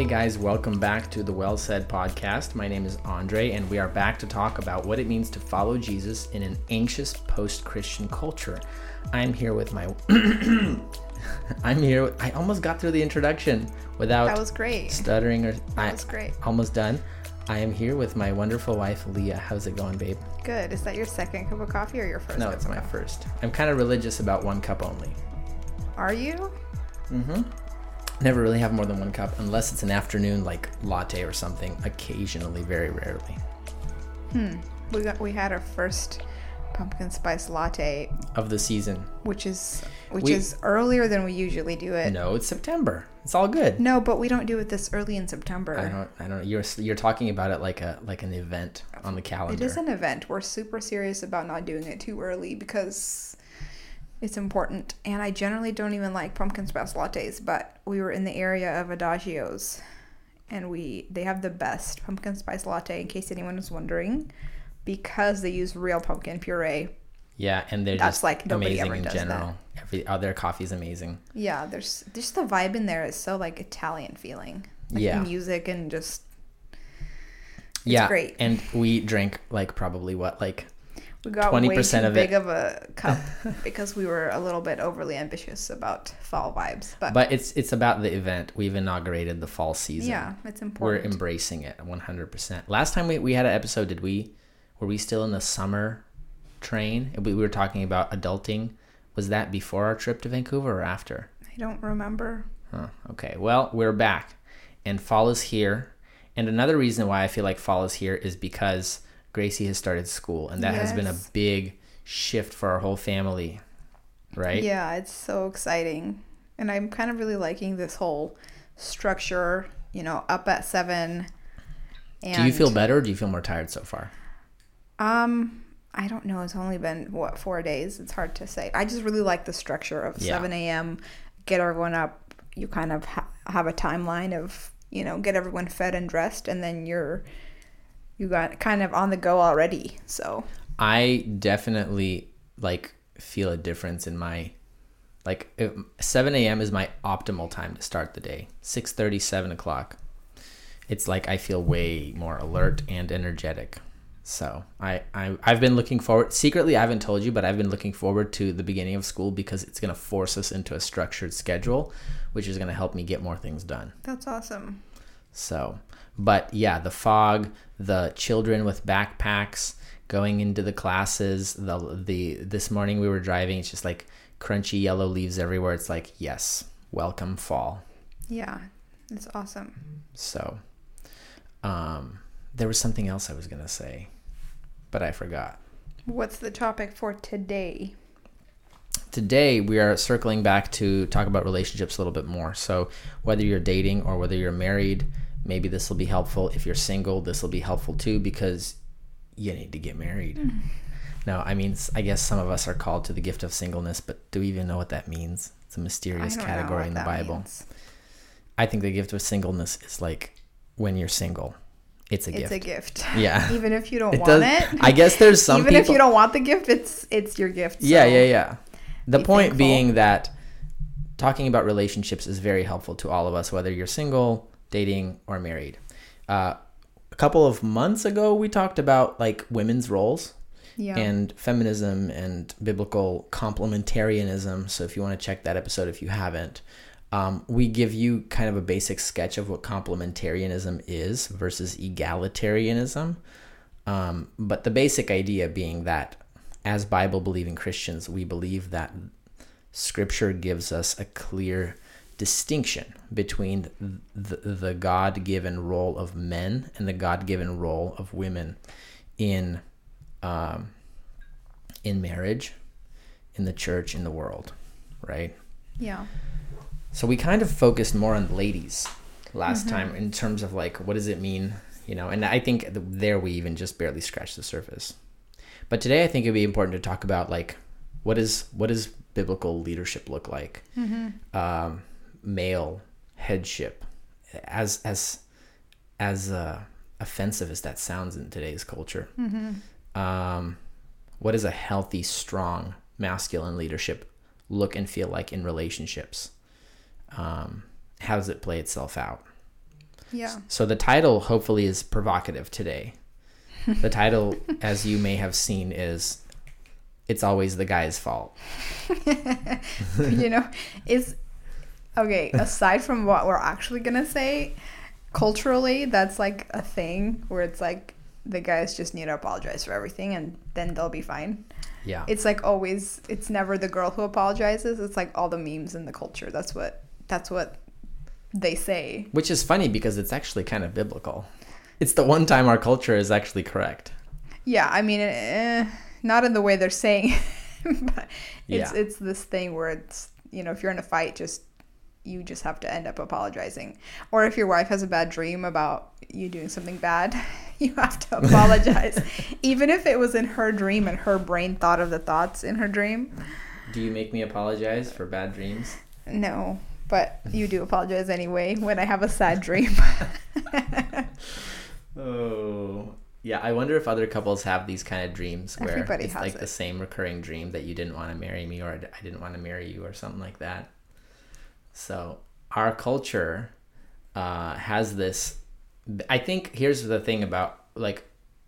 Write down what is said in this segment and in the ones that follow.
Hey guys, welcome back to the Well Said podcast. My name is Andre, and we are back to talk about what it means to follow Jesus in an anxious post Christian culture. I'm here with my. I'm here. I almost got through the introduction without That was great. stuttering or. That was great. Almost done. I am here with my wonderful wife, Leah. How's it going, babe? Good. Is that your second cup of coffee or your first? No, it's my coffee? first. I'm kind of religious about one cup only. Are you? Mm-hmm. Never really have more than one cup unless it's an afternoon like latte or something. Occasionally, very rarely. Hmm. We got. We had our first pumpkin spice latte, Of the season. which is which We- is earlier than we usually do it. No, it's September. It's all good. No, but we don't do it this early in September. I don't. I don't. You're you're talking about it like a like an event on the calendar. It is an event. We're super serious about not doing it too early because it's important. And I generally don't even like pumpkin spice lattes, but we were in the area of Adagio's and we they have the best pumpkin spice latte in case anyone was wondering because they use real pumpkin puree. Yeah, and they're That's just like amazing in general. Every oh, their coffee's amazing. Yeah, there's just the vibe in there is so like Italian feeling. Like Yeah. music and just yeah, great. And we drank like probably what like we got 20% way too of it- big of a cup because we were a little bit overly ambitious about fall vibes. But, But it's it's about the event. We've inaugurated the fall season. yeah, it's important. We're embracing it 100%. Last time we, we had an episode, did we, were we still in the summer train? We we were talking about adulting. Was that before our trip to Vancouver or after? I don't remember. Huh, okay. Well, we're back and fall is here. And another reason why I feel like fall is here is because Gracie has started school and that has been a big shift for our whole family. Right? Yeah, it's so exciting. And I'm kind of really liking this whole structure, you know, up at seven. And, Do you feel better or do you feel more tired so far? Um, I don't know. It's only been what four days. It's hard to say. I just really like the structure of Yeah. seven a.m. Get everyone up. You kind of ha- have a timeline of you know get everyone fed and dressed, and then you're you got kind of on the go already. So I definitely like feel a difference in my like it- 7 a.m. is my optimal time to start the day. 6:30, 7 o'clock. It's like I feel way more alert and energetic. So I, I I've been looking forward. Secretly, I haven't told you, but I've been looking forward to the beginning of school because it's gonna force us into a structured schedule, which is gonna help me get more things done. that's awesome. So, but yeah, the fog, the children with backpacks going into the classes, the the this morning we were driving, it's just like crunchy yellow leaves everywhere. It's like, yes, welcome fall. Yeah, it's awesome. So, um there was something else I was going to say, but I forgot. What's the topic for today? Today we are circling back to talk about relationships a little bit more. So, whether you're dating or whether you're married, maybe this will be helpful. If you're single, this will be helpful too because you need to get married. Mm-hmm. No, I mean, I guess some of us are called to the gift of singleness, but do we even know what that means? It's a mysterious category in the Bible. means. I think the gift of singleness is like when you're single. It's a It's gift. It's a gift. Yeah. Even if you don't It want does- it. I guess there's some Even people if you don't want the gift, it's it's your gift. Yeah, yeah, yeah. The be point thankful. being that talking about relationships is very helpful to all of us, whether you're single, dating, or married. Uh, a couple of months ago, we talked about like women's roles Yeah. and feminism and biblical complementarianism. So if you want to check that episode, if you haven't, um, we give you kind of a basic sketch of what complementarianism is versus egalitarianism. Um, but the basic idea being that as Bible believing Christians, we believe that Scripture gives us a clear distinction between the, the God given role of men and the God given role of women in um, in marriage, in the church, in the world, right? yeah. So we kind of focused more on ladies last time in terms of like what does it mean, you know? And I think there we even just barely scratched the surface. But today I think it'd be important to talk about like what is what does biblical leadership look like? Um, male headship, as as as uh, offensive as that sounds in today's culture. Um, what does a healthy, strong, masculine leadership look and feel like in relationships? Um, how does it play itself out? Yeah. So the title hopefully is provocative today. The title, as you may have seen, is "It's Always the Guy's Fault." you know, is okay. Aside from what we're actually gonna say, culturally, that's like a thing where it's like the guys just need to apologize for everything, and then they'll be fine. Yeah. It's like always. It's never the girl who apologizes. It's like all the memes in the culture. That's what. That's what they say. Which is funny because it's actually kind of biblical. It's the one time our culture is actually correct. Yeah, I mean, eh, not in the way they're saying, but it's Yeah. it's this thing where it's you know if you're in a fight, just you just have to end up apologizing, or if your wife has a bad dream about you doing something bad, you have to apologize, even if it was in her dream and her brain thought of the thoughts in her dream. Do you make me apologize for bad dreams? No, but you do apologize anyway when I have a sad dream. Oh. Yeah, I wonder if other couples have these kind of dreams where Everybody it's has like the same recurring dream that you didn't want to marry me or I didn't want to marry you or something like that. So, our culture uh, has this. I think here's the thing about like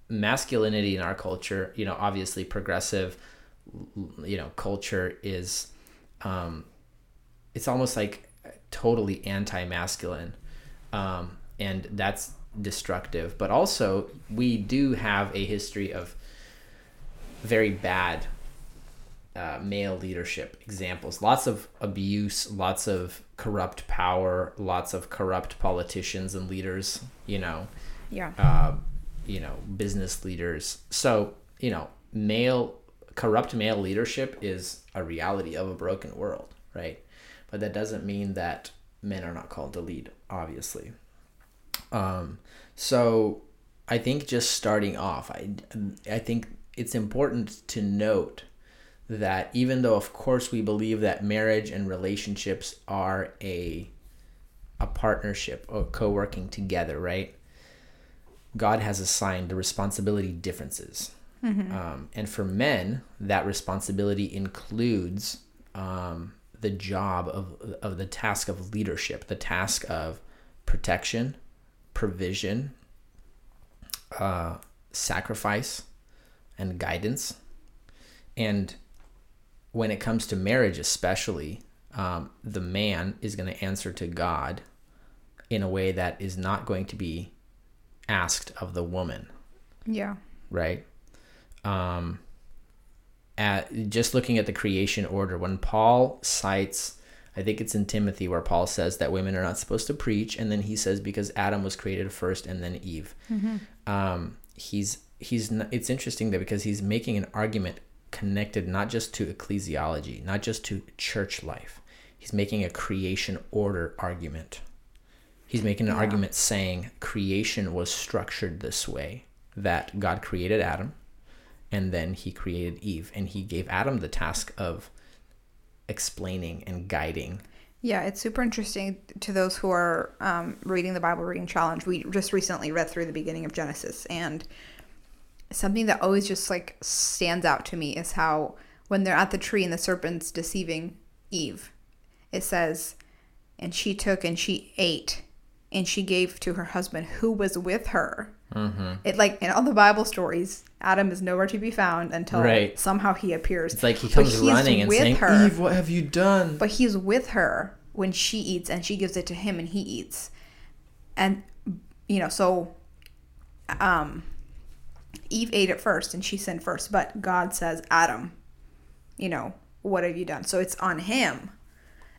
masculinity in our culture, you know, obviously progressive, you know, culture is, um, it's almost like totally anti-masculine, um, and that's destructive. But also, we do have a history of very bad uh, male leadership examples. Lots of abuse, lots of corrupt power, lots of corrupt politicians and leaders. You know, yeah. uh, you know, business leaders. So, you know, male corrupt male leadership is a reality of a broken world, right? But that doesn't mean that men are not called to lead, obviously. Um, so I think just starting off, I, I think it's important to note that even though of course we believe that marriage and relationships are a a partnership or co-working together, right? God has assigned the responsibility differences. Um, and for men, that responsibility includes um, the job of, of the task of leadership, the task of protection, provision, uh, sacrifice, and guidance. And when it comes to marriage, especially, um, the man is going to answer to God in a way that is not going to be asked of the woman, Yeah. right? Um, at just looking at the creation order, when Paul cites, I think it's in Timothy where Paul says that women are not supposed to preach, and then he says because Adam was created first and then Eve. Um, he's he's it's interesting that because he's making an argument connected not just to ecclesiology, not just to church life. He's making a creation order argument. He's making an Yeah. argument saying creation was structured this way that God created Adam and then he created Eve and he gave Adam the task of explaining and guiding. Yeah, it's super interesting to those who are um, reading the Bible Reading Challenge. We just recently read through the beginning of Genesis, and something that always just like stands out to me is how when they're at the tree and the serpent's deceiving Eve, it says, and she took and she ate, and she gave to her husband who was with her. Mm-hmm. It like in all the Bible stories, Adam is nowhere to be found until Right. somehow he appears. It's like he comes he's running and with saying, her. "Eve, what have you done?" but he's with her when she eats and she gives it to him and he eats and you know so um eve ate it first and she sinned first but god says adam you know what have you done? So it's on him.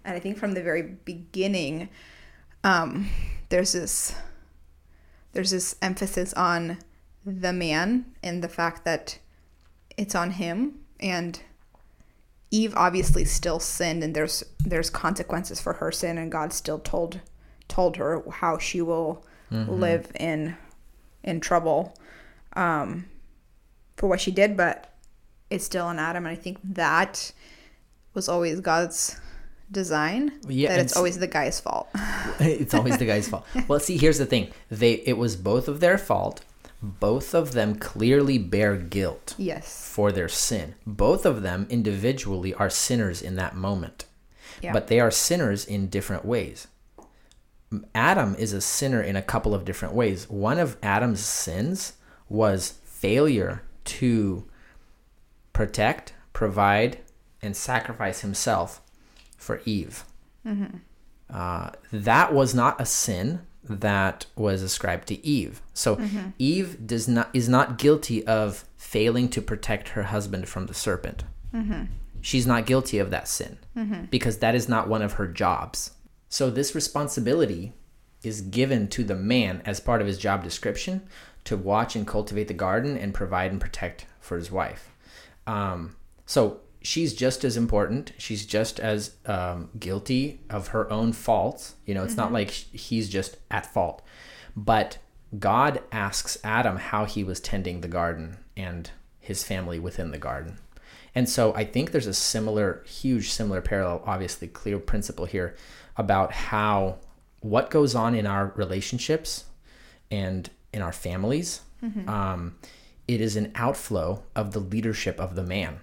And i think from the very beginning um there's this there's this emphasis on the man and the fact that it's on him. And Eve obviously still sinned and there's there's consequences for her sin and God still told told her how she will live in in trouble um for what she did but it's still on Adam and I think that was always God's design Yeah, that it's always the guy's fault it's always the guy's fault. Well, see, here's the thing. They it was both of their fault. Both of them clearly bear guilt yes for their sin. Both of them individually are sinners in that moment. Yeah. But they are sinners in different ways. Adam is a sinner in a couple of different ways. One of Adam's sins was failure to protect, provide, and sacrifice himself for Eve. Mm-hmm. Uh, that was not a sin that was ascribed to Eve. So mm-hmm. Eve does not is not guilty of failing to protect her husband from the serpent. Mm-hmm. She's not guilty of that sin because that is not one of her jobs. So this responsibility is given to the man as part of his job description to watch and cultivate the garden and provide and protect for his wife. Um, so she's just as important. She's just as um, guilty of her own faults. You know, it's not like he's just at fault. But God asks Adam how he was tending the garden and his family within the garden. And so I think there's a similar, huge similar parallel, obviously clear principle here about how what goes on in our relationships and in our families. Um, it is an outflow of the leadership of the man.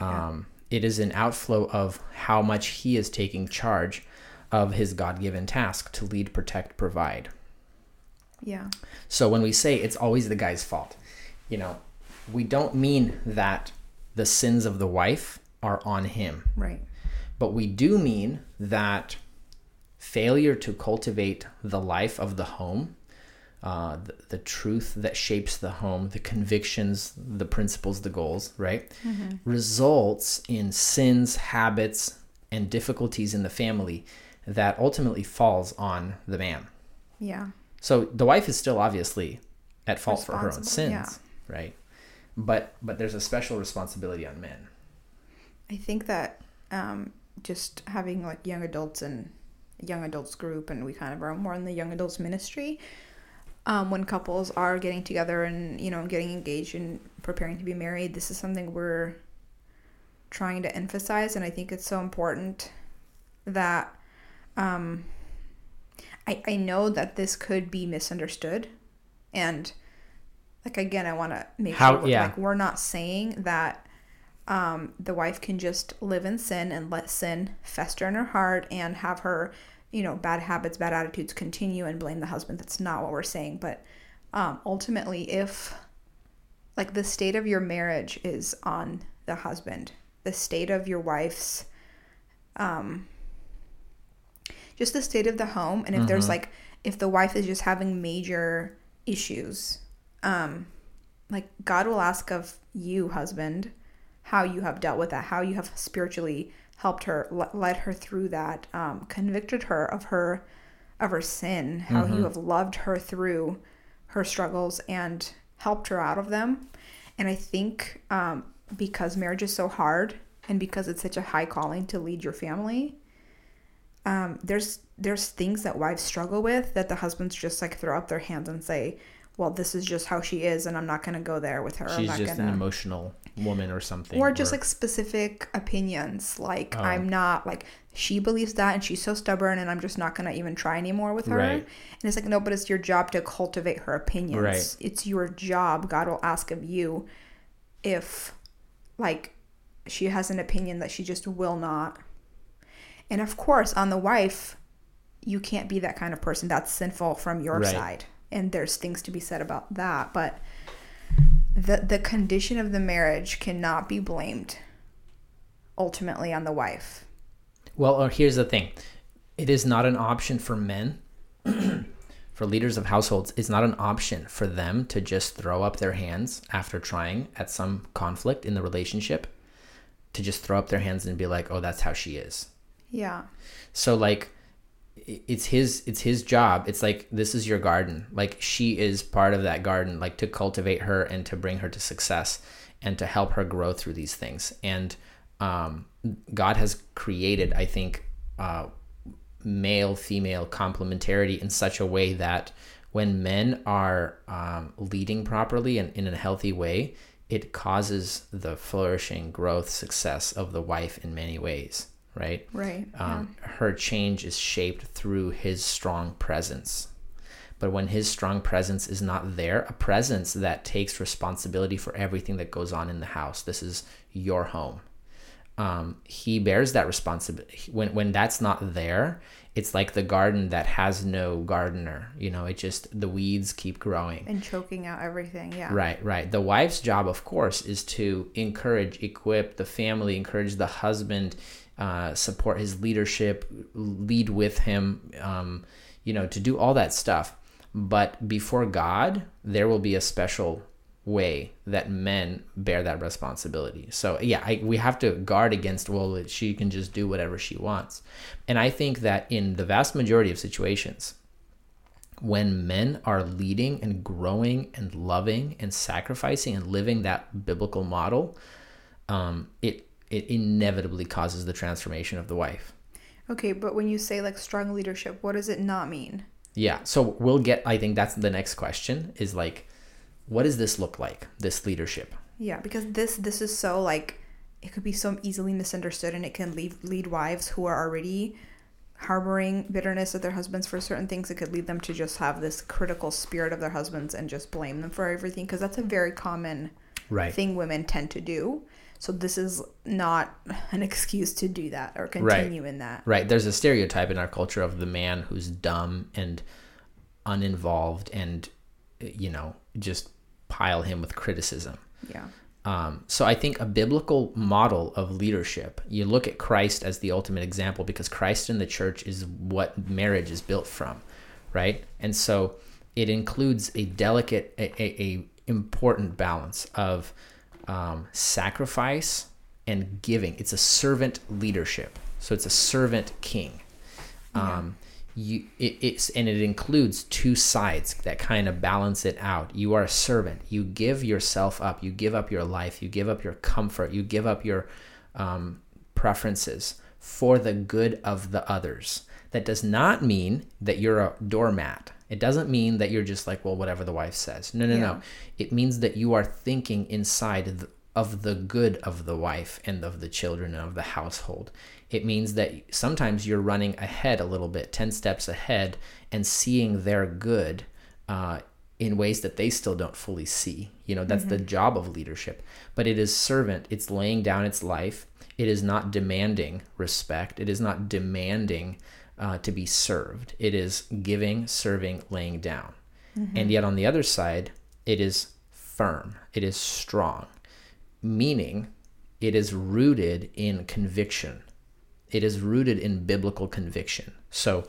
Um, it is an outflow of how much he is taking charge of his God given task to lead, protect, provide. Yeah. So when we say it's always the guy's fault, you know, we don't mean that the sins of the wife are on him, Right. but we do mean that failure to cultivate the life of the home, uh, the, the truth that shapes the home, the convictions, the principles, the goals, right, results in sins, habits, and difficulties in the family that ultimately falls on the man. Yeah. So the wife is still obviously at fault for her own sins, right? But but there's a special responsibility on men. I think that um, just having like young adults and young adults group, and we kind of are more in the young adults ministry. Um, when couples are getting together and you know getting engaged and preparing to be married, this is something we're trying to emphasize, and I think it's so important that um, I I know that this could be misunderstood, and like again, I want to make How- sure yeah. like we're not saying that um, the wife can just live in sin and let sin fester in her heart and have her, you know, bad habits, bad attitudes continue and blame the husband. That's not what we're saying. But um, ultimately, if like the state of your marriage is on the husband, the state of your wife's, um, just the state of the home, and if there's like, if the wife is just having major issues, um, like God will ask of you, husband, how you have dealt with that, how you have spiritually helped her, led her through that, um, convicted her of her of her sin, how you have loved her through her struggles and helped her out of them. And I think um, because marriage is so hard and because it's such a high calling to lead your family, um, there's there's things that wives struggle with that the husbands just like throw up their hands and say, "Well, this is just how she is, and I'm not going to go there with her. I'm She's not just gonna an emotional woman or something. or just like specific opinions like Oh. i'm not like she believes that and she's so stubborn and i'm just not going to even try anymore with her Right. and it's like no but it's your job to cultivate her opinions Right. it's your job god will ask of you if like she has an opinion that she just will not and of course on the wife you can't be that kind of person that's sinful from your Right. side and there's things to be said about that but the the condition of the marriage cannot be blamed ultimately on the wife. Well, or here's the thing. It is not an option for men, for leaders of households, it's not an option for them to just throw up their hands after trying at some conflict in the relationship, to just throw up their hands and be like, oh, that's how she is. Yeah. So like it's his it's his job. It's like this is your garden. Like she is part of that garden like to cultivate her and to bring her to success and to help her grow through these things. And um God has created I think uh male female complementarity in such a way that when men are um, leading properly and in a healthy way, it causes the flourishing growth success of the wife in many ways, right? Right. um, her change is shaped through his strong presence. But when his strong presence is not there, a presence that takes responsibility for everything that goes on in the house, this is your home. um, he bears that responsibility. When when that's not there, it's like the garden that has no gardener. You know, it just the weeds keep growing and choking out everything. Yeah. Right, right. The wife's job, of course, is to encourage, equip the family, encourage the husband, uh, support his leadership, lead with him. Um, you know, to do all that stuff. But before God, there will be a special way that men bear that responsibility. So yeah, I, we have to guard against well she can just do whatever she wants. And I think that in the vast majority of situations when men are leading and growing and loving and sacrificing and living that biblical model, um, it it inevitably causes the transformation of the wife. Okay, but when you say like strong leadership, what does it not mean? Yeah, so we'll get. I think that's the next question. Is like what does this look like this leadership yeah because this this is so like it could be so easily misunderstood and it can lead lead wives who are already harboring bitterness of their husbands for certain things it could lead them to just have this critical spirit of their husbands and just blame them for everything because that's a very common right. thing women tend to do so this is not an excuse to do that or continue right. in that right there's a stereotype in our culture of the man who's dumb and uninvolved and you know just pile him with criticism. Yeah. Um, so I think a biblical model of leadership, you look at Christ as the ultimate example because Christ in the church is what marriage is built from, right? And so it includes a delicate, a, a, a important balance of um, sacrifice and giving. It's a servant leadership, so it's a servant king. Um, you it, it's and it includes two sides that kind of balance it out. You are a servant. You give yourself up. You give up your life. You give up your comfort. You give up your um, preferences for the good of the others. That does not mean that you're a doormat it doesn't mean that you're just like well whatever the wife says no no yeah. no it means that you are thinking inside of the good of the wife and of the children and of the household it means that sometimes you're running ahead a little bit, 10 steps ahead, and seeing their good uh, in ways that they still don't fully see. You know, that's mm-hmm. the job of leadership. But it is servant, it's laying down its life. It is not demanding respect, it is not demanding uh, to be served. It is giving, serving, laying down. Mm-hmm. And yet on the other side, it is firm, it is strong, meaning it is rooted in conviction it is rooted in biblical conviction. So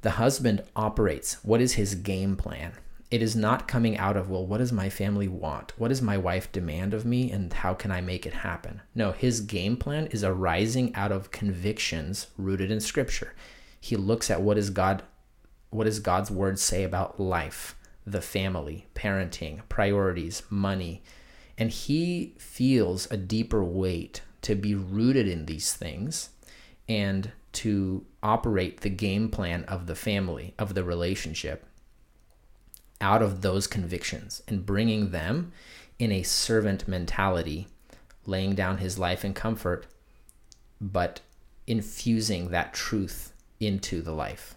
the husband operates. What is his game plan? It is not coming out of, well, what does my family want? What does my wife demand of me? And how can I make it happen? No, his game plan is arising out of convictions rooted in scripture. He looks at what is God what does God's word say about life, the family, parenting, priorities, money, and he feels a deeper weight to be rooted in these things and to operate the game plan of the family, of the relationship, out of those convictions and bringing them in a servant mentality, laying down his life in comfort, but infusing that truth into the life.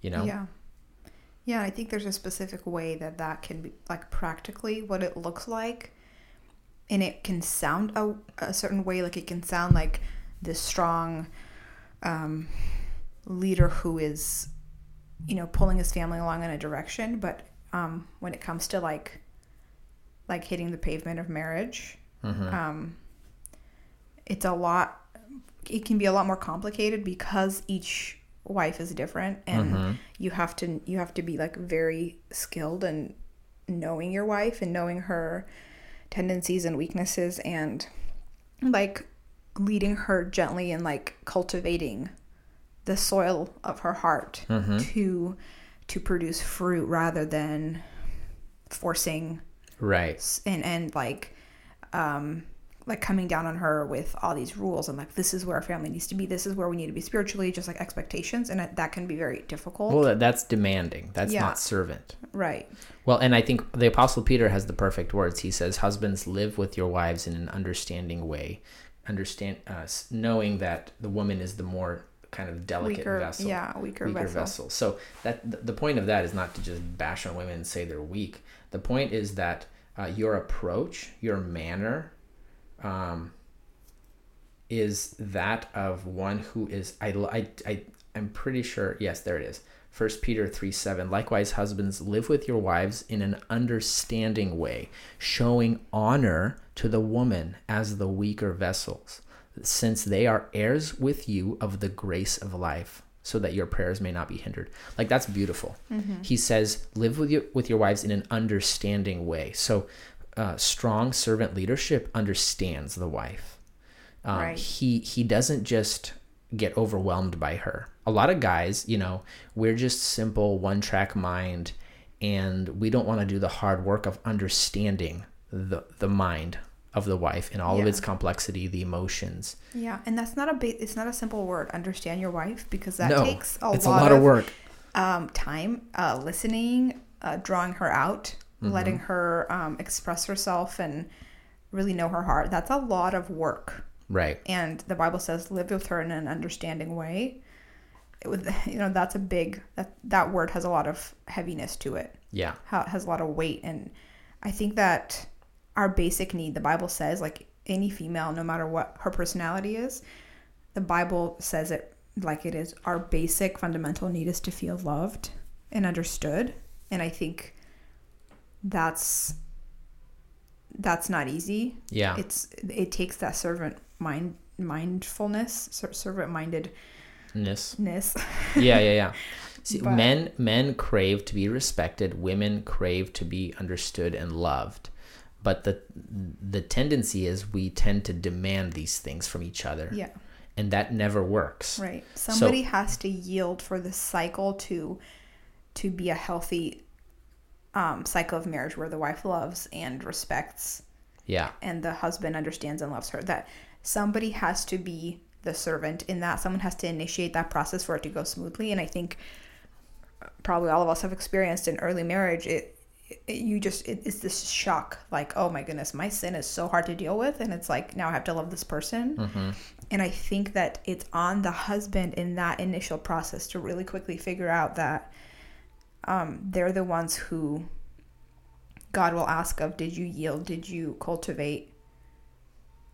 You know? Yeah. Yeah, I think there's a specific way that that can be, like, practically what it looks like. And it can sound a, a certain way. Like, it can sound like this strong, um, leader who is, you know, pulling his family along in a direction. But um, when it comes to like, like hitting the pavement of marriage, mm-hmm. um, it's a lot. It can be a lot more complicated because each wife is different, and mm-hmm. you have to you have to be like very skilled and knowing your wife and knowing her tendencies and weaknesses and like leading her gently and like cultivating the soil of her heart mm-hmm. to to produce fruit rather than forcing right. and and like um like coming down on her with all these rules and like this is where our family needs to be this is where we need to be spiritually just like expectations and that can be very difficult. Well that's demanding. That's yeah. not servant. Right. Well and i think the apostle peter has the perfect words. He says husbands live with your wives in an understanding way. Understand uh, knowing that the woman is the more kind of delicate weaker, vessel yeah weaker, weaker vessel. vessel. so that the point of that is not to just bash on women and say they're weak the point is that uh, your approach your manner um, is that of one who is I I, I I'm pretty sure yes there it is. First Peter 3 7. Likewise, husbands, live with your wives in an understanding way, showing honor to the woman as the weaker vessels, since they are heirs with you of the grace of life, so that your prayers may not be hindered. Like that's beautiful. Mm-hmm. He says, live with your with your wives in an understanding way. So uh, strong servant leadership understands the wife. Um, right. He he doesn't just get overwhelmed by her. A lot of guys, you know, we're just simple one track mind, and we don't want to do the hard work of understanding the the mind of the wife and all yeah. of its complexity, the emotions. Yeah, and that's not a ba- it's not a simple word. Understand your wife because that no, takes a it's lot, a lot of, of work, um, time, uh, listening, uh, drawing her out, mm-hmm. letting her um, express herself, and really know her heart. That's a lot of work. Right. And the Bible says, live with her in an understanding way. It would, you know, that's a big that that word has a lot of heaviness to it. Yeah. How it has a lot of weight, and I think that our basic need, the Bible says, like any female, no matter what her personality is, the Bible says it like it is. Our basic fundamental need is to feel loved and understood, and I think that's that's not easy. Yeah. It's it takes that servant mind mindfulness, servant mindedness. Ness. yeah, yeah, yeah. See, but, men men crave to be respected. Women crave to be understood and loved. But the the tendency is we tend to demand these things from each other. Yeah. And that never works. Right. Somebody so, has to yield for the cycle to to be a healthy um, cycle of marriage where the wife loves and respects. Yeah. And the husband understands and loves her. That somebody has to be the servant in that someone has to initiate that process for it to go smoothly and i think probably all of us have experienced in early marriage it, it you just it, it's this shock like oh my goodness my sin is so hard to deal with and it's like now i have to love this person mm-hmm. and i think that it's on the husband in that initial process to really quickly figure out that um, they're the ones who god will ask of did you yield did you cultivate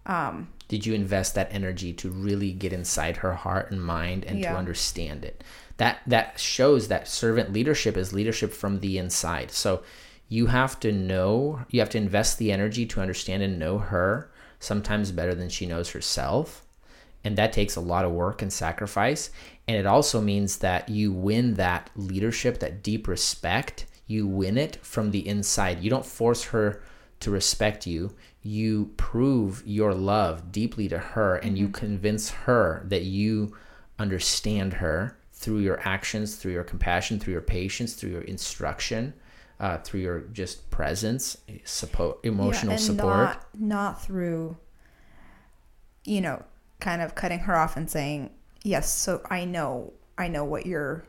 um, did you invest that energy to really get inside her heart and mind and yeah. to understand it that that shows that servant leadership is leadership from the inside so you have to know you have to invest the energy to understand and know her sometimes better than she knows herself. And that takes a lot of work and sacrifice. And it also means that you win that leadership that deep respect. You win it from the inside. You don't force her to respect you. You prove your love deeply to her and mm-hmm. you convince her that you understand her through your actions, through your compassion, through your patience, through your instruction, uh, through your just presence, support, emotional yeah, support. Not, not through, you know, kind of cutting her off and saying, yes, so I know, I know what you're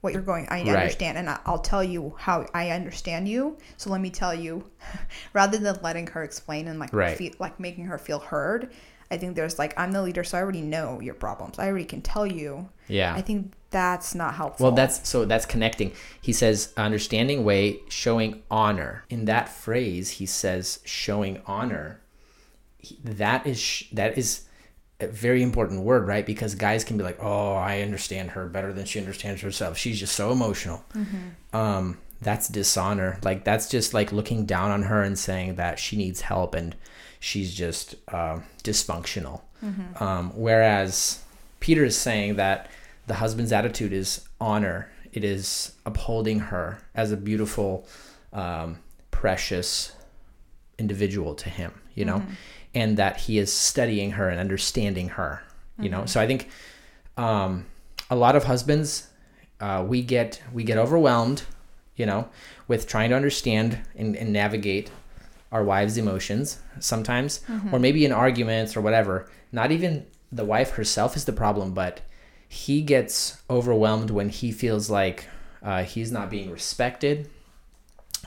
what you're going i right. understand and i'll tell you how i understand you so let me tell you rather than letting her explain and like right. feel, like making her feel heard i think there's like i'm the leader so i already know your problems i already can tell you yeah i think that's not helpful well that's so that's connecting he says understanding way showing honor in that phrase he says showing honor that is that is a very important word, right? Because guys can be like, "Oh, I understand her better than she understands herself. She's just so emotional." Mm-hmm. Um, that's dishonor. Like that's just like looking down on her and saying that she needs help and she's just uh, dysfunctional. Mm-hmm. Um, whereas Peter is saying that the husband's attitude is honor. It is upholding her as a beautiful, um, precious individual to him. You know. Mm-hmm and that he is studying her and understanding her you mm-hmm. know so i think um, a lot of husbands uh, we get we get overwhelmed you know with trying to understand and, and navigate our wives emotions sometimes mm-hmm. or maybe in arguments or whatever not even the wife herself is the problem but he gets overwhelmed when he feels like uh, he's not being respected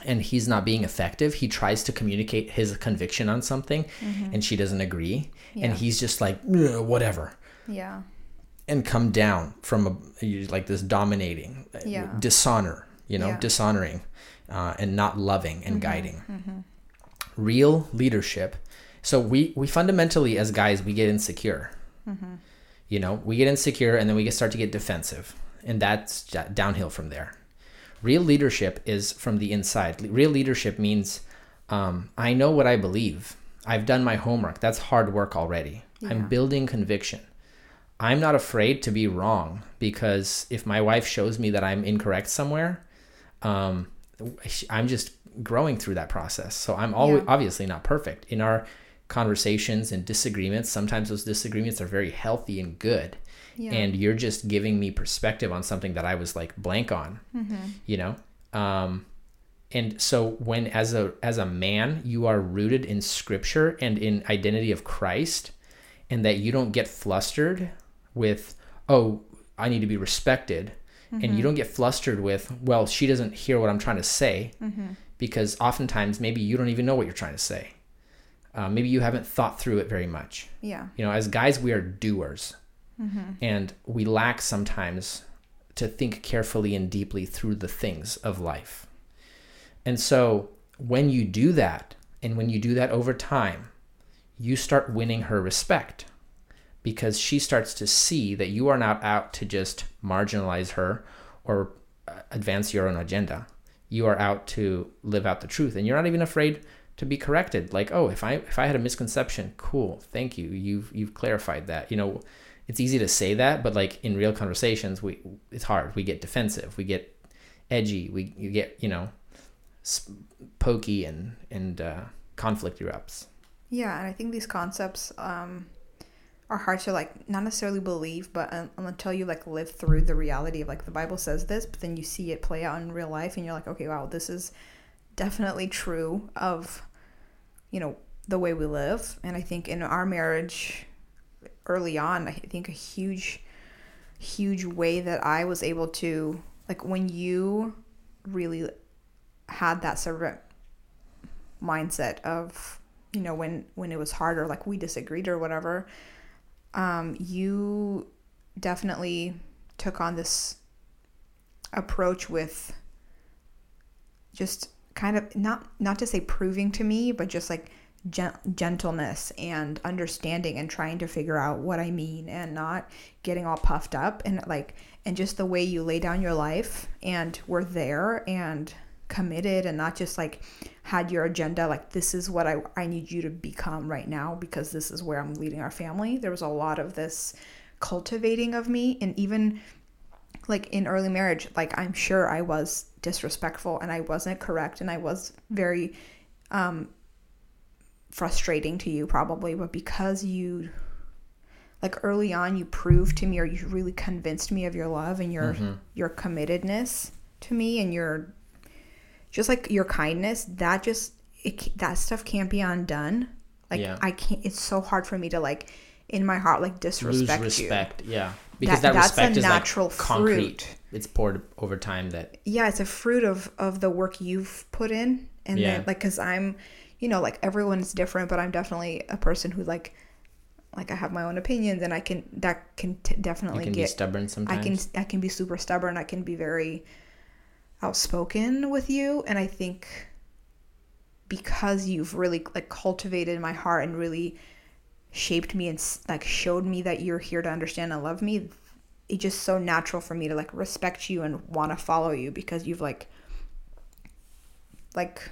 and he's not being effective he tries to communicate his conviction on something mm-hmm. and she doesn't agree yeah. and he's just like whatever yeah and come down from a like this dominating uh, yeah. dishonor you know yeah. dishonoring uh, and not loving and mm-hmm. guiding mm-hmm. real leadership So we we fundamentally as guys we get insecure. You know, we get insecure and then we get start to get defensive, and that's downhill from there. Real leadership is from the inside. Real leadership means um, I know what I believe. I've done my homework. That's hard work already. Yeah. I'm building conviction. I'm not afraid to be wrong because if my wife shows me that I'm incorrect somewhere, um, I'm just growing through that process. So I'm always Yeah. obviously not perfect in our conversations and disagreements. Sometimes those disagreements are very healthy and good, Yeah. and you're just giving me perspective on something that I was like blank on. Mm-hmm. You know, um, and so when as a as a man you are rooted in Scripture and in identity of Christ, and that you don't get flustered with oh I need to be respected, and you mm-hmm. don't get flustered with well she doesn't hear what I'm trying to say mm-hmm. because oftentimes maybe you don't even know what you're trying to say. Uh, maybe you haven't thought through it very much. yeah. You know, as guys, we are doers, and we lack sometimes to think carefully and deeply through the things of life. And so, when you do that, and when you do that over time, you start winning her respect because she starts to see that you are not out to just marginalize her or uh, advance your own agenda. You are out to live out the truth, and you're not even afraid to be corrected. Like, oh, if I if I had a misconception, cool, thank you, you've you've clarified that. You know, it's easy to say that, but like in real conversations, we it's hard. We get defensive, we get edgy, we you get you know, s- pokey, and and uh, conflict erupts. Yeah, and I think these concepts um, are hard to like not necessarily believe, but un- until you like live through the reality of like the Bible says this, but then you see it play out in real life, and you're like, okay, wow, this is definitely true of you know the way we live. And I think in our marriage early on, I think a huge, huge way that I was able to like when you really had that of mindset of you know when when it was hard or like we disagreed or whatever um you definitely took on this approach with just kind of not not to say proving to me but just like gen- gentleness and understanding and trying to figure out what i mean and not getting all puffed up and like and just the way you lay down your life and were there and committed and not just like had your agenda like this is what I, I need you to become right now because this is where i'm leading our family. There was a lot of this cultivating of me and even like in early marriage like i'm sure i was disrespectful and i wasn't correct and i was very um frustrating to you probably but because you like early on you proved to me or you really convinced me of your love and your your committedness to me and your just like your kindness that just it, that stuff can't be undone. Like Yeah. i can't it's so hard for me to like in my heart like disrespect Lose you respect, yeah, because That- that, that's a respect is natural like concrete. fruit. It's poured over time. That yeah it's a fruit of of the work you've put in and Yeah. then like because i'm you know like everyone's different but i'm definitely a person who like like i have my own opinions and i can that can t- definitely can be get stubborn i can i can be super stubborn i can be very outspoken with you and i think because you've really like cultivated my heart and really shaped me and like showed me that you're here to understand and love me it's just so natural for me to like respect you and want to follow you because you've like like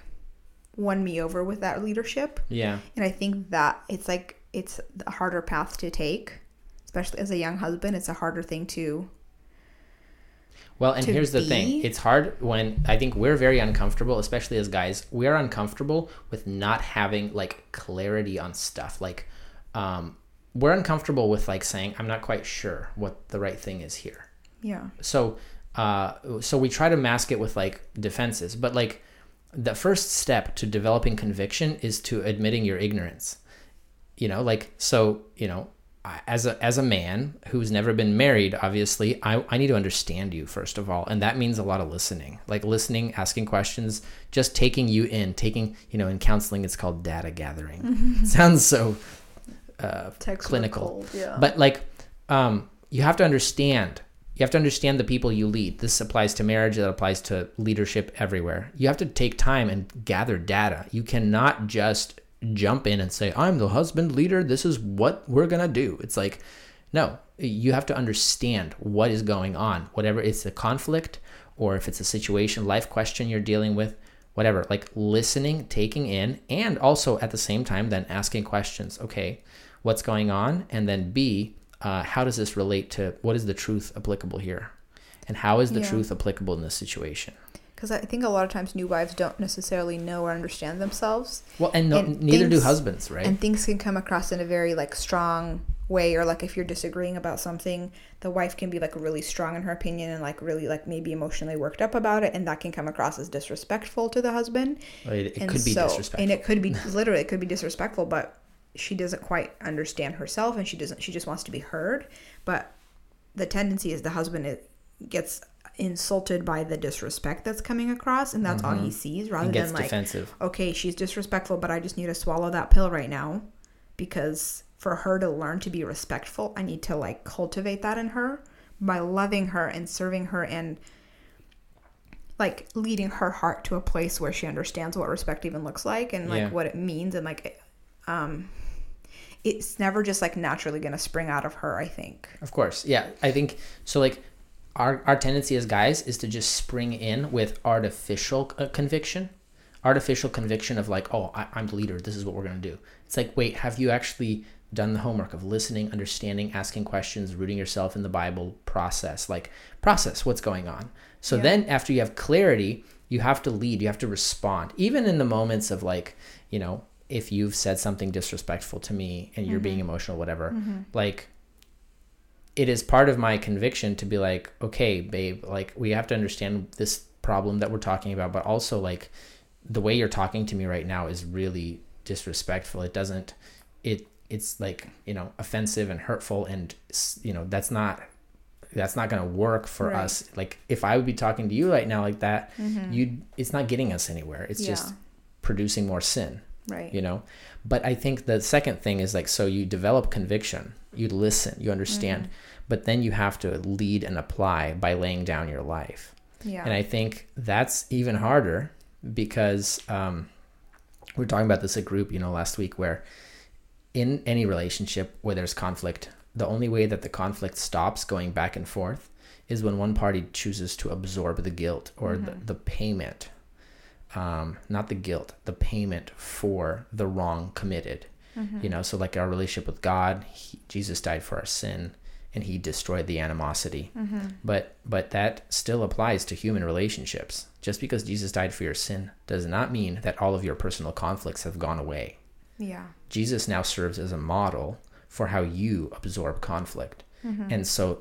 won me over with that leadership yeah, and i think that it's like it's a harder path to take especially as a young husband it's a harder thing to Well, and here's the thing. It's hard when I think we're very uncomfortable, especially as guys. We are uncomfortable with not having like clarity on stuff. Like um we're uncomfortable with like saying I'm not quite sure what the right thing is here. yeah So uh so we try to mask it with like defenses, but like the first step to developing conviction is to admitting your ignorance. You know, like so, you know, as a as a man who's never been married, obviously, I, I need to understand you first of all, and that means a lot of listening, like listening, asking questions, just taking you in, taking you know, in counseling, it's called data gathering. Sounds so uh, clinical, yeah but like um, you have to understand you have to understand the people you lead this applies to marriage that applies to leadership everywhere you have to take time and gather data you cannot just jump in and say, I'm the husband leader. This is what we're going to do. It's like, no, you have to understand what is going on, whatever it's a conflict or if it's a situation, life question you're dealing with, whatever. Like listening, taking in, and also at the same time, then asking questions. Okay, what's going on? And then B, uh, how does this relate to what is the truth applicable here? And how is the Yeah. truth applicable in this situation? Because I think a lot of times new wives don't necessarily know or understand themselves. Well, and, no, And neither do husbands, right? And things can come across in a very like strong way or like if you're disagreeing about something, the wife can be like really strong in her opinion and like really like maybe emotionally worked up about it and that can come across as disrespectful to the husband. it it and could be so- disrespectful. And it could be literally it could be disrespectful, but she doesn't quite understand herself and she doesn't she just wants to be heard. But the tendency is the husband gets insulted by the disrespect that's coming across and that's all he sees rather than like defensive. okay, she's disrespectful, but I just need to swallow that pill right now because for her to learn to be respectful, I need to like cultivate that in her by loving her and serving her and like leading her heart to a place where she understands what respect even looks like and like Yeah. what it means and like um it's never just like naturally going to spring out of her, I think. Of course. Yeah. I think so. Like, our, our tendency as guys is to just spring in with artificial uh, conviction, artificial conviction of like, oh, I, I'm the leader. This is what we're going to do. It's like, wait, have you actually done the homework of listening, understanding, asking questions, rooting yourself in the Bible, process, like, process what's going on. So Yeah. then after you have clarity, you have to lead, you have to respond, even in the moments of like, you know, if you've said something disrespectful to me and you're being mm-hmm. emotional, whatever, mm-hmm. like it is part of my conviction to be like, okay, babe, like we have to understand this problem that we're talking about, but also like the way you're talking to me right now is really disrespectful. It doesn't, it, it's like, you know, offensive and hurtful. And, you know, that's not, that's not going to work for Right. us. Like if I would be talking to you right now like that, mm-hmm. you, it's not getting us anywhere. It's just producing more sin Right. you know but i think the second thing is like so you develop conviction you listen you understand Mm-hmm. but then you have to lead and apply by laying down your life Yeah. and i think that's even harder because um, we are talking about this at group you know last week where in any relationship where there's conflict the only way that the conflict stops going back and forth is when one party chooses to absorb the guilt or the, the payment um, not the guilt, the payment for the wrong committed. Mm-hmm. You know, so like our relationship with God, he, Jesus died for our sin, and He destroyed the animosity. Mm-hmm. But but that still applies to human relationships. Just because Jesus died for your sin does not mean that all of your personal conflicts have gone away. yeah. Jesus now serves as a model for how you absorb conflict. Mm-hmm. And so,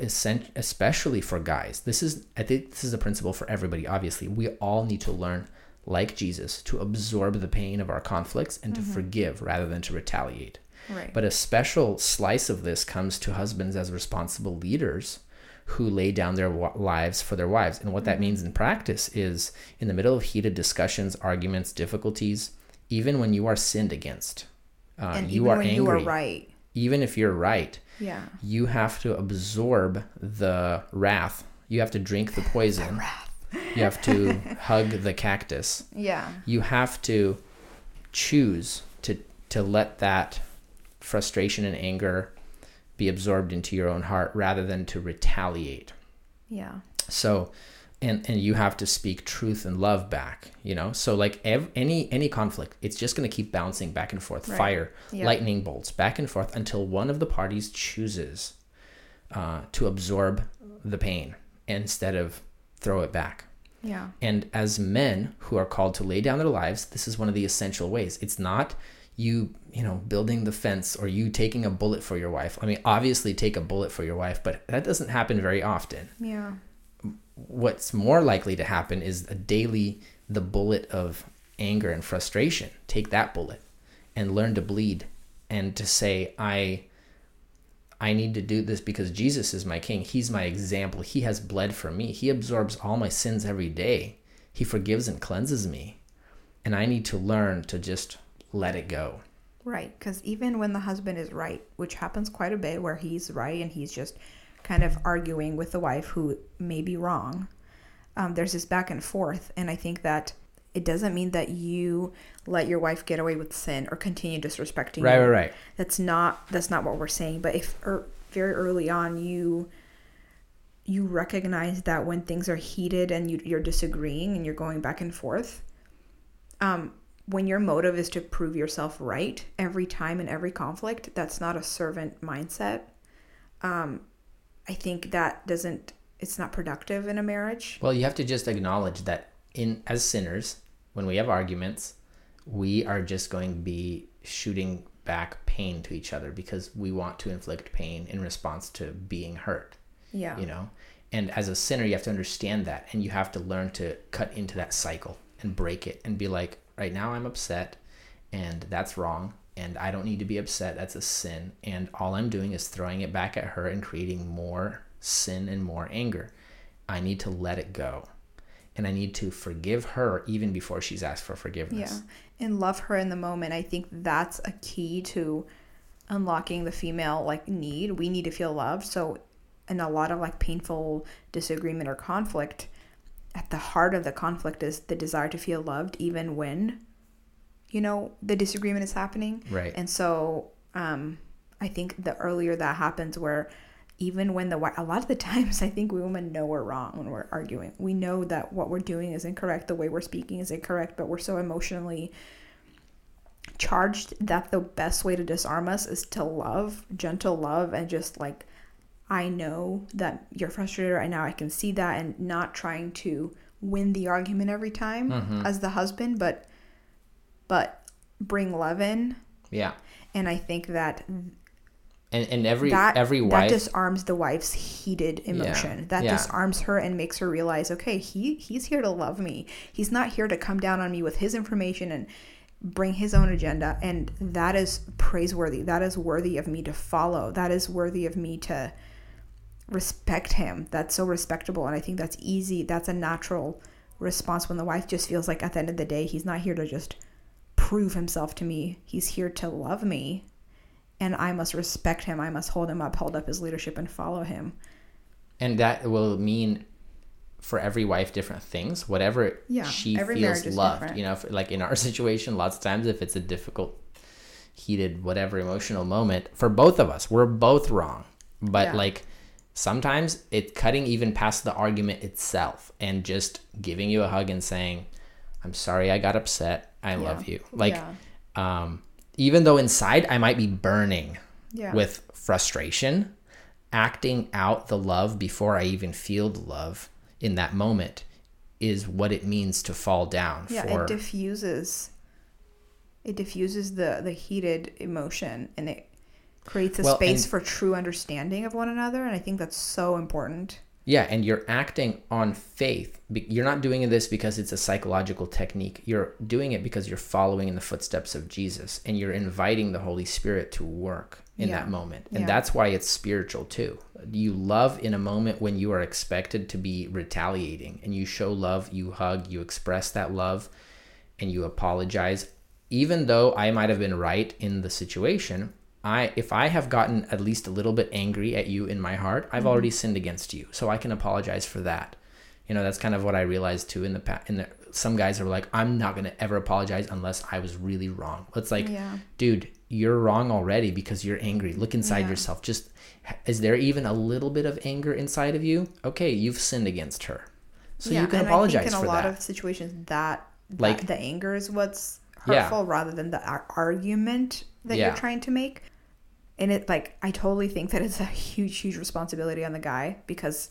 especially for guys, this is, I think this is a principle for everybody, obviously. We all need to learn, like Jesus, to absorb the pain of our conflicts and to forgive rather than to retaliate. Right. But a special slice of this comes to husbands as responsible leaders who lay down their wa- lives for their wives. And what that means in practice is in the middle of heated discussions, arguments, difficulties, even when you are sinned against, uh, and you even are when angry, you are right. even if you're right, Yeah. you have to absorb the wrath. You have to drink the poison. You have to hug the cactus Yeah. you have to choose to to let that frustration and anger be absorbed into your own heart rather than to retaliate Yeah. so and and you have to speak truth and love back you know so like ev- any any conflict it's just going to keep bouncing back and forth Right. fire Yeah. lightning bolts back and forth until one of the parties chooses uh, to absorb the pain instead of throw it back Yeah. and as men who are called to lay down their lives, this is one of the essential ways. It's not you, you know, building the fence or you taking a bullet for your wife. I mean, obviously take a bullet for your wife, but that doesn't happen very often. Yeah. What's more likely to happen is a daily the bullet of anger and frustration. Take that bullet and learn to bleed and to say I I need to do this because Jesus is my king. He's my example. He has bled for me. He absorbs all my sins every day. He forgives and cleanses me. And I need to learn to just let it go. Right, because even when the husband is right, which happens quite a bit, where he's right and he's just kind of arguing with the wife who may be wrong, um, there's this back and forth, and I think that it doesn't mean that you let your wife get away with sin or continue disrespecting Right, you. right, right. That's not that's not what we're saying. But if er, very early on you you recognize that when things are heated and you, you're disagreeing and you're going back and forth, um, when your motive is to prove yourself right every time in every conflict, that's not a servant mindset. Um, I think that doesn't. It's not productive in a marriage. Well, you have to just acknowledge that in as sinners, when we have arguments, we are just going to be shooting back pain to each other because we want to inflict pain in response to being hurt. Yeah. You know? And as a sinner, you have to understand that and you have to learn to cut into that cycle and break it and be like, right now I'm upset and that's wrong and I don't need to be upset. That's a sin. And all I'm doing is throwing it back at her and creating more sin and more anger. I need to let it go. And I need to forgive her even before she's asked for forgiveness. Yeah. And love her in the moment. I think that's a key to unlocking the female like need. We need to feel loved. So in a lot of like painful disagreement or conflict, at the heart of the conflict is the desire to feel loved even when you know the disagreement is happening. Right. And so um I think the earlier that happens where even when the a lot of the times I think we women know we're wrong when we're arguing. We know that what we're doing is incorrect, the way we're speaking is incorrect, but we're so emotionally charged that the best way to disarm us is to love, gentle love and just like I know that you're frustrated right now. I can see that and not trying to win the argument every time Mm-hmm. as the husband, but but bring love in. Yeah. And I think that And and every that every that disarms the wife's heated emotion. That Yeah. disarms her and makes her realize, okay, he he's here to love me. He's not here to come down on me with his information and bring his own agenda. And that is praiseworthy. That is worthy of me to follow. That is worthy of me to respect him. That's so respectable. And I think that's easy. That's a natural response when the wife just feels like at the end of the day, he's not here to just prove himself to me. He's here to love me and I must respect him. I must hold him up, hold up his leadership, and follow him. and that will mean for every wife different things whatever Yeah, she feels loved different. you know like in our situation lots of times if it's a difficult heated whatever emotional moment for both of us we're both wrong but Yeah. like sometimes it's cutting even past the argument itself and just giving you a hug and saying i'm sorry i got upset i love you like Yeah. um even though inside i might be burning Yeah. with frustration, acting out the love before I even feel the love in that moment is what it means to fall down yeah, for it diffuses. It diffuses the the heated emotion, and it creates a Well, space and- for true understanding of one another. And I think that's so important. Yeah, and you're acting on faith. You're not doing this because it's a psychological technique. You're doing it because you're following in the footsteps of Jesus and you're inviting the Holy Spirit to work in Yeah. that moment. And Yeah. that's why it's spiritual too. You love in a moment when you are expected to be retaliating and you show love, you hug, you express that love, and you apologize. Even though I might have been right in the situation, I if I have gotten at least a little bit angry at you in my heart, I've mm-hmm. already sinned against you. So I can apologize for that. You know, that's kind of what I realized too in the past. In the, some guys are like, I'm not gonna ever apologize unless I was really wrong. It's like, Yeah. dude, you're wrong already because you're angry. Look inside Yeah. yourself. Just is there even a little bit of anger inside of you? Okay, you've sinned against her, so you can apologize I think in a lot that. of situations that, that Like- the anger is what's Yeah. hurtful rather than the ar- argument that Yeah. you're trying to make. And it like I totally think that it's a huge, huge responsibility on the guy because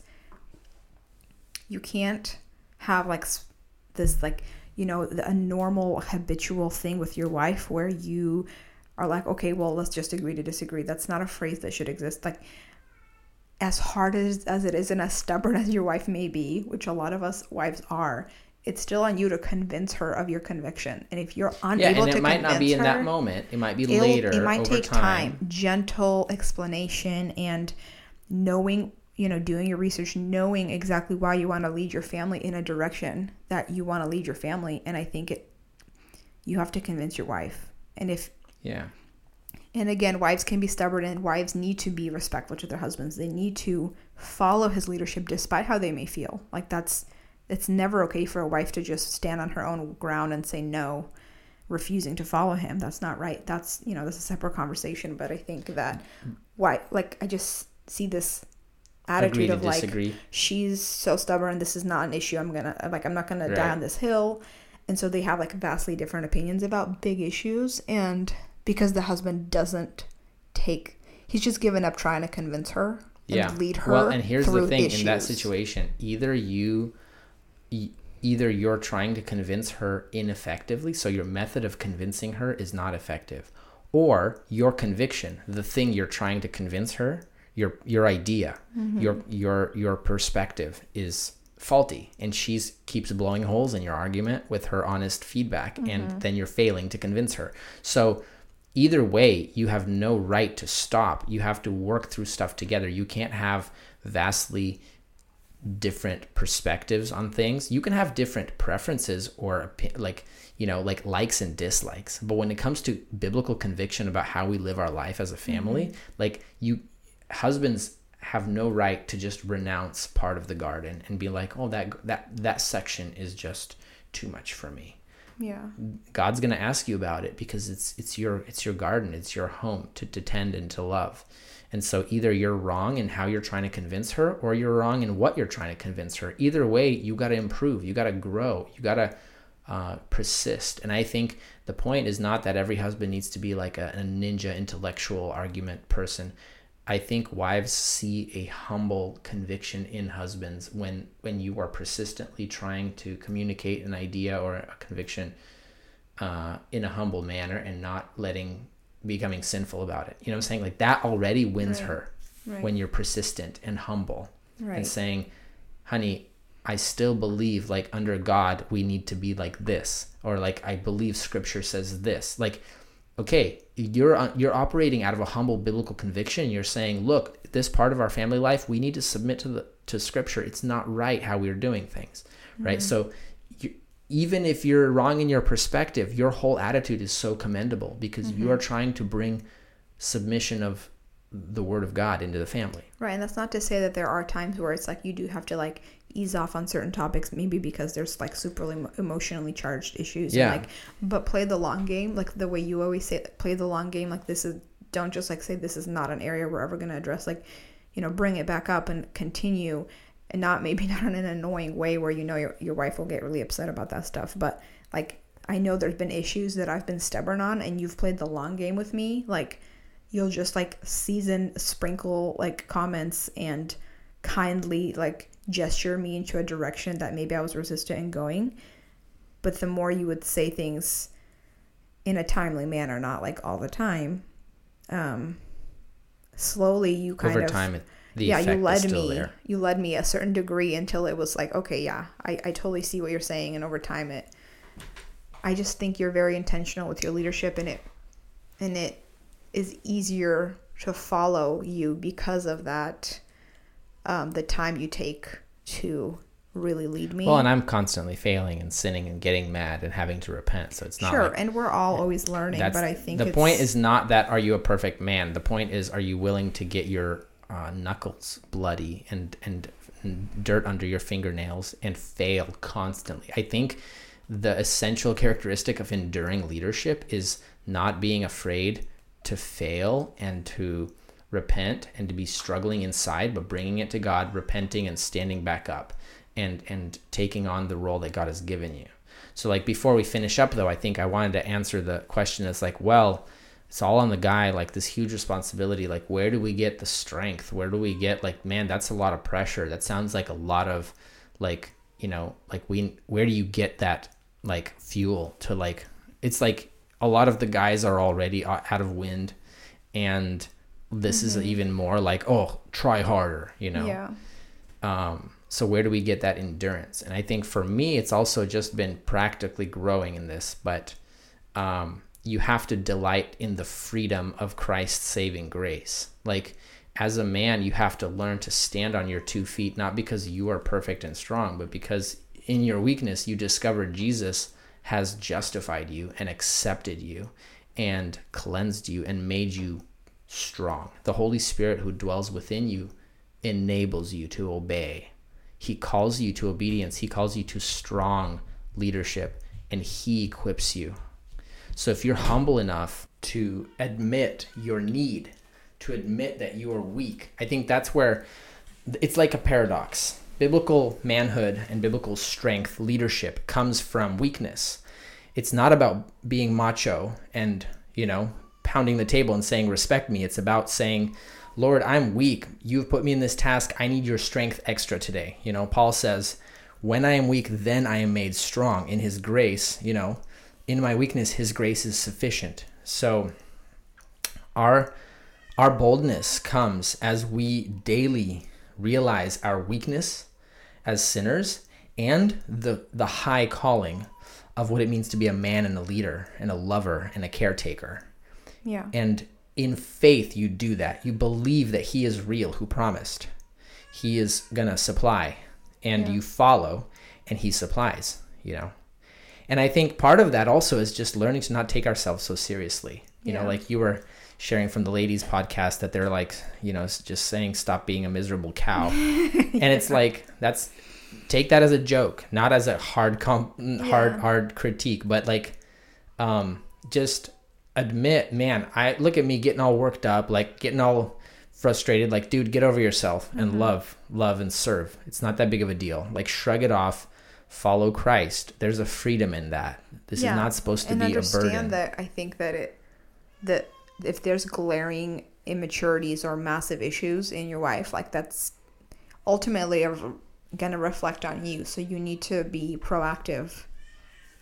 you can't have like this like you know the- a normal habitual thing with your wife where you are like okay well let's just agree to disagree. That's not a phrase that should exist. Like as hard as, as it is and as stubborn as your wife may be which a lot of us wives are it's still on you to convince her of your conviction and if you're unable yeah, and to it might not be in that moment. It might be later. It might take time. gentle explanation, and knowing, you know, doing your research, knowing exactly why you want to lead your family in a direction that you want to lead your family. And I think it, you have to convince your wife. And if, Yeah. and again, wives can be stubborn, and wives need to be respectful to their husbands. They need to follow his leadership despite how they may feel. Like that's it's never okay for a wife to just stand on her own ground and say no, refusing to follow him. That's not right. That's, you know, that's a separate conversation. But I think that why, like, I just see this attitude of like, disagree. she's so stubborn. This is not an issue. I'm going to, like, I'm not going to die on this hill. And so they have like vastly different opinions about big issues. And because the husband doesn't take, he's just given up trying to convince her and yeah lead her. well and here's the thing in that situation either you e- either you're trying to convince her ineffectively so your method of convincing her is not effective or your conviction the thing you're trying to convince her your your idea Mm-hmm. your your your perspective is faulty and she's keeps blowing holes in your argument with her honest feedback Mm-hmm. and then you're failing to convince her so either way you have no right to stop you have to work through stuff together you can't have vastly different perspectives on things. You can have different preferences or like you know like likes and dislikes. But when it comes to biblical conviction about how we live our life as a family mm-hmm. like you husbands have no right to just renounce part of the garden and be like oh that that that section is just too much for me. Yeah. God's going to ask you about it because it's it's your it's your garden, it's your home to, to tend and to love. And so either you're wrong in how you're trying to convince her or you're wrong in what you're trying to convince her. Either way, you got to improve, you got to grow, you got to uh, persist. And I think the point is not that every husband needs to be like a, a ninja intellectual argument person. I think wives see a humble conviction in husbands when when you are persistently trying to communicate an idea or a conviction uh, in a humble manner and not letting becoming sinful about it. You know what I'm saying? Like that already wins Right. her Right. when you're persistent and humble right. and saying, "Honey, I still believe like under God we need to be like this," or like I believe Scripture says this. Like, okay, you're uh, you're operating out of a humble biblical conviction. You're saying, "Look, this part of our family life, we need to submit to the to Scripture. It's not right how we're doing things, right?" So. Even if you're wrong in your perspective, your whole attitude is so commendable because you mm-hmm. are trying to bring submission of the word of God into the family. Right, and that's not to say that there are times where it's like you do have to like ease off on certain topics, maybe because there's like super emo- emotionally charged issues. Yeah. And, like, but play the long game, like the way you always say, like, play the long game. Like this is don't just like say this is not an area we're ever going to address. Like, you know, bring it back up and continue, and not maybe not in an annoying way where you know your your wife will get really upset about that stuff, but like. I know there's been issues that I've been stubborn on, and you've played the long game with me. Like, you'll just like season sprinkle like comments and kindly like gesture me into a direction that maybe I was resistant in going. But the more you would say things in a timely manner, not like all the time, um, slowly you kind Over of time, it- the yeah, you led me. there. You led me a certain degree until it was like, okay, yeah, I, I totally see what you're saying, and over time, it. I just think you're very intentional with your leadership, and it, and it is easier to follow you because of that. Um, the time you take to really lead me. Well, and I'm constantly failing and sinning and getting mad and having to repent. So it's not sure, like and we're all always learning, but I think the point is not that are you a perfect man. The point is are you willing to get your uh, knuckles bloody and and dirt under your fingernails and fail constantly. I think the essential characteristic of enduring leadership is not being afraid to fail and to repent and to be struggling inside but bringing it to God, repenting and standing back up and and taking on the role that God has given you. So like before we finish up though, I think I wanted to answer the question that's like, well, it's all on the guy, like this huge responsibility. Like where do we get the strength? Where do we get like, man, that's a lot of pressure. That sounds like a lot of like, you know, like we where do you get that like fuel to like it's like a lot of the guys are already out of wind and this is even more like, oh, try harder, you know. yeah, Um, so where do we get that endurance? And I think for me, it's also just been practically growing in this, but um, you have to delight in the freedom of Christ's saving grace. Like as a man, you have to learn to stand on your two feet, not because you are perfect and strong, but because in your weakness, you discover Jesus has justified you and accepted you and cleansed you and made you strong. The Holy Spirit who dwells within you enables you to obey. He calls you to obedience, He calls you to strong leadership, and He equips you. So if you're humble enough to admit your need, to admit that you are weak, I think that's where it's like a paradox. Biblical manhood and biblical strength, leadership comes from weakness. It's not about being macho and, you know, pounding the table and saying, respect me. It's about saying, Lord, I'm weak. You've put me in this task. I need your strength extra today. You know, Paul says, when I am weak, then I am made strong. In his grace, you know, in my weakness, his grace is sufficient. So our our boldness comes as we daily realize our weakness as sinners and the the high calling of what it means to be a man and a leader and a lover and a caretaker. Yeah. And in faith, you do that. You believe that He is real, who promised. He is going to supply, and yeah. you follow, and He supplies, you know. And I think part of that also is just learning to not take ourselves so seriously. You yeah. know, like you were sharing from the ladies podcast that they're like, you know, just saying stop being a miserable cow. yeah. And it's like that's take that as a joke, not as a hard comp, hard yeah. hard critique, but like um just admit, man, I look at me getting all worked up, like getting all frustrated, like, dude, get over yourself and mm-hmm. love, love and serve. It's not that big of a deal. Like, shrug it off, follow Christ. There's a freedom in that. This yeah. is not supposed to and be a burden. understand that I think that it, that if there's glaring immaturities or massive issues in your wife, like that's ultimately going to reflect on you. So you need to be proactive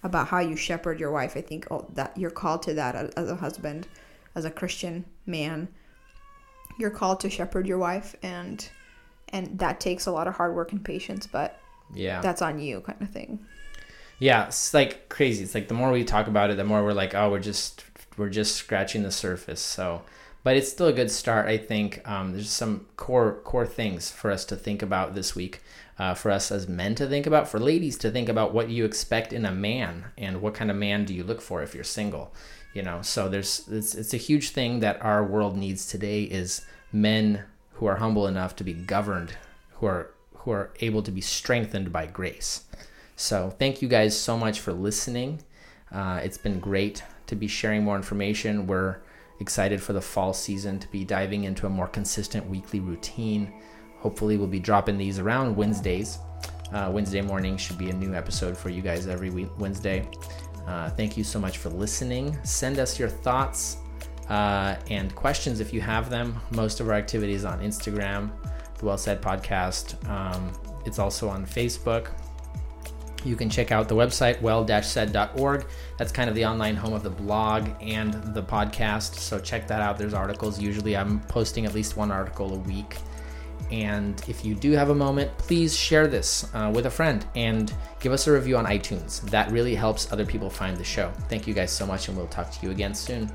about how you shepherd your wife. I think oh, that you're called to that as a husband, as a Christian man. You're called to shepherd your wife, and and that takes a lot of hard work and patience. But yeah, that's on you, kind of thing. Yeah, it's like crazy. It's like the more we talk about it, the more we're like, oh, we're just we're just scratching the surface. So, but it's still a good start. I think um, there's some core core things for us to think about this week uh, for us as men to think about, for ladies to think about what you expect in a man and what kind of man do you look for if you're single. You know, so there's it's it's a huge thing that our world needs today is men who are humble enough to be governed, who are who are able to be strengthened by grace. So thank you guys so much for listening. Uh, it's been great to be sharing more information. We're excited for the fall season to be diving into a more consistent weekly routine. Hopefully, we'll be dropping these around Wednesdays. Uh, Wednesday morning should be a new episode for you guys every week, Wednesday. Uh, thank you so much for listening. Send us your thoughts uh, and questions if you have them. Most of our activities on Instagram, the Well Said Podcast. Um, it's also on Facebook. You can check out the website well-said.org. That's kind of the online home of the blog and the podcast. So check that out. There's articles. Usually I'm posting at least one article a week. And if you do have a moment, please share this uh, with a friend and give us a review on iTunes. That really helps other people find the show. Thank you guys so much, and we'll talk to you again soon.